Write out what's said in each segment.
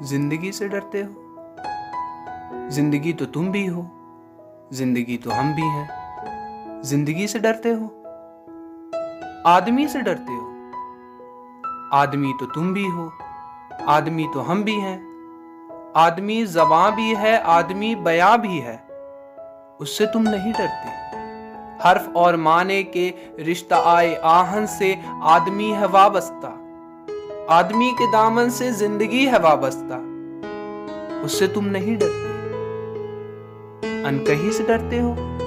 زندگی سے ڈرتے ہو۔ زندگی تو تم بھی ہو، زندگی تو ہم بھی ہیں۔ زندگی سے ڈرتے ہو، آدمی سے ڈرتے ہو۔ آدمی تو تم بھی ہو، آدمی تو ہم بھی ہیں۔ آدمی زباں بھی ہے، آدمی بیاں بھی ہے۔ اس سے تم نہیں ڈرتے۔ حرف اور معنی کے رشتہ آئے آہن سے آدمی ہے وابستہ۔ آدمی کے دامن سے زندگی ہے وابستہ۔ اس سے تم نہیں ڈرتے۔ انکہی سے ڈرتے ہو۔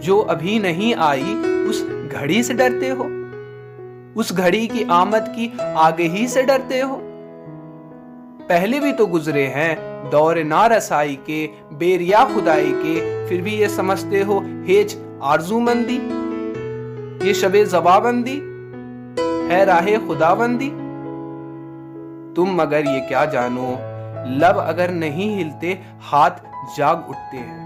جو ابھی نہیں آئی، اس گھڑی سے ڈرتے ہو۔ اس گھڑی کی آمد کی آگے ہی سے ڈرتے ہو۔ پہلے بھی تو گزرے ہیں دور نارسائی کے، بیریا خدائی کے، پھر بھی یہ سمجھتے ہو، ہیچ آرزو مندی یہ شب زبا بندی ہے راہ خدا بندی تم مگر یہ کیا جانو؟ لب اگر نہیں ہلتے، ہاتھ جاگ اٹھتے ہیں۔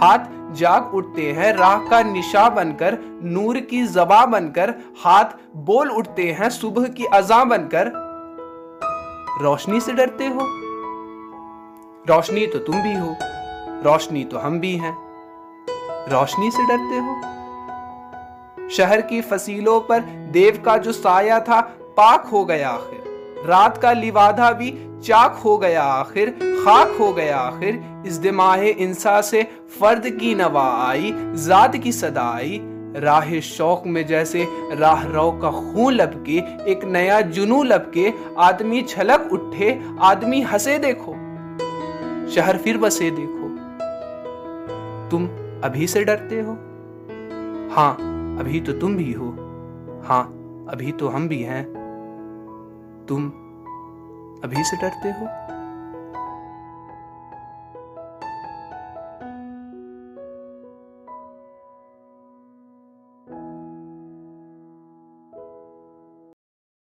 ہاتھ جاگ اٹھتے ہیں، راہ کا نشا بن کر، نور کی زبا بن کر، ہاتھ بول اٹھتے ہیں، صبح کی ازاں بن کر۔ روشنی سے ڈرتے ہو؟ روشنی تو تم بھی ہو، روشنی تو ہم بھی ہیں۔ روشنی سے ڈرتے ہو؟ شہر کی فصیلوں پر دیو کا جو سایہ تھا، پاک ہو گیا آخر۔ رات کا لیوادہ بھی چاک ہو گیا آخر، خاک ہو گیا آخر۔ اس دماغ انسا سے فرد کی نوا آئی، ذات کی صدا آئی۔ راہ شوق میں جیسے راہ رو کا خون لب کے ایک نیا جنو لب کے آدمی چھلک اٹھے، آدمی ہسے دیکھو۔ شہر پھر بسے دیکھو۔ تم ابھی سے ڈرتے ہو؟ ہاں ابھی تو تم بھی ہو۔ ہاں ابھی تو ہم بھی ہیں۔ تم ابھی سے ڈرتے ہو؟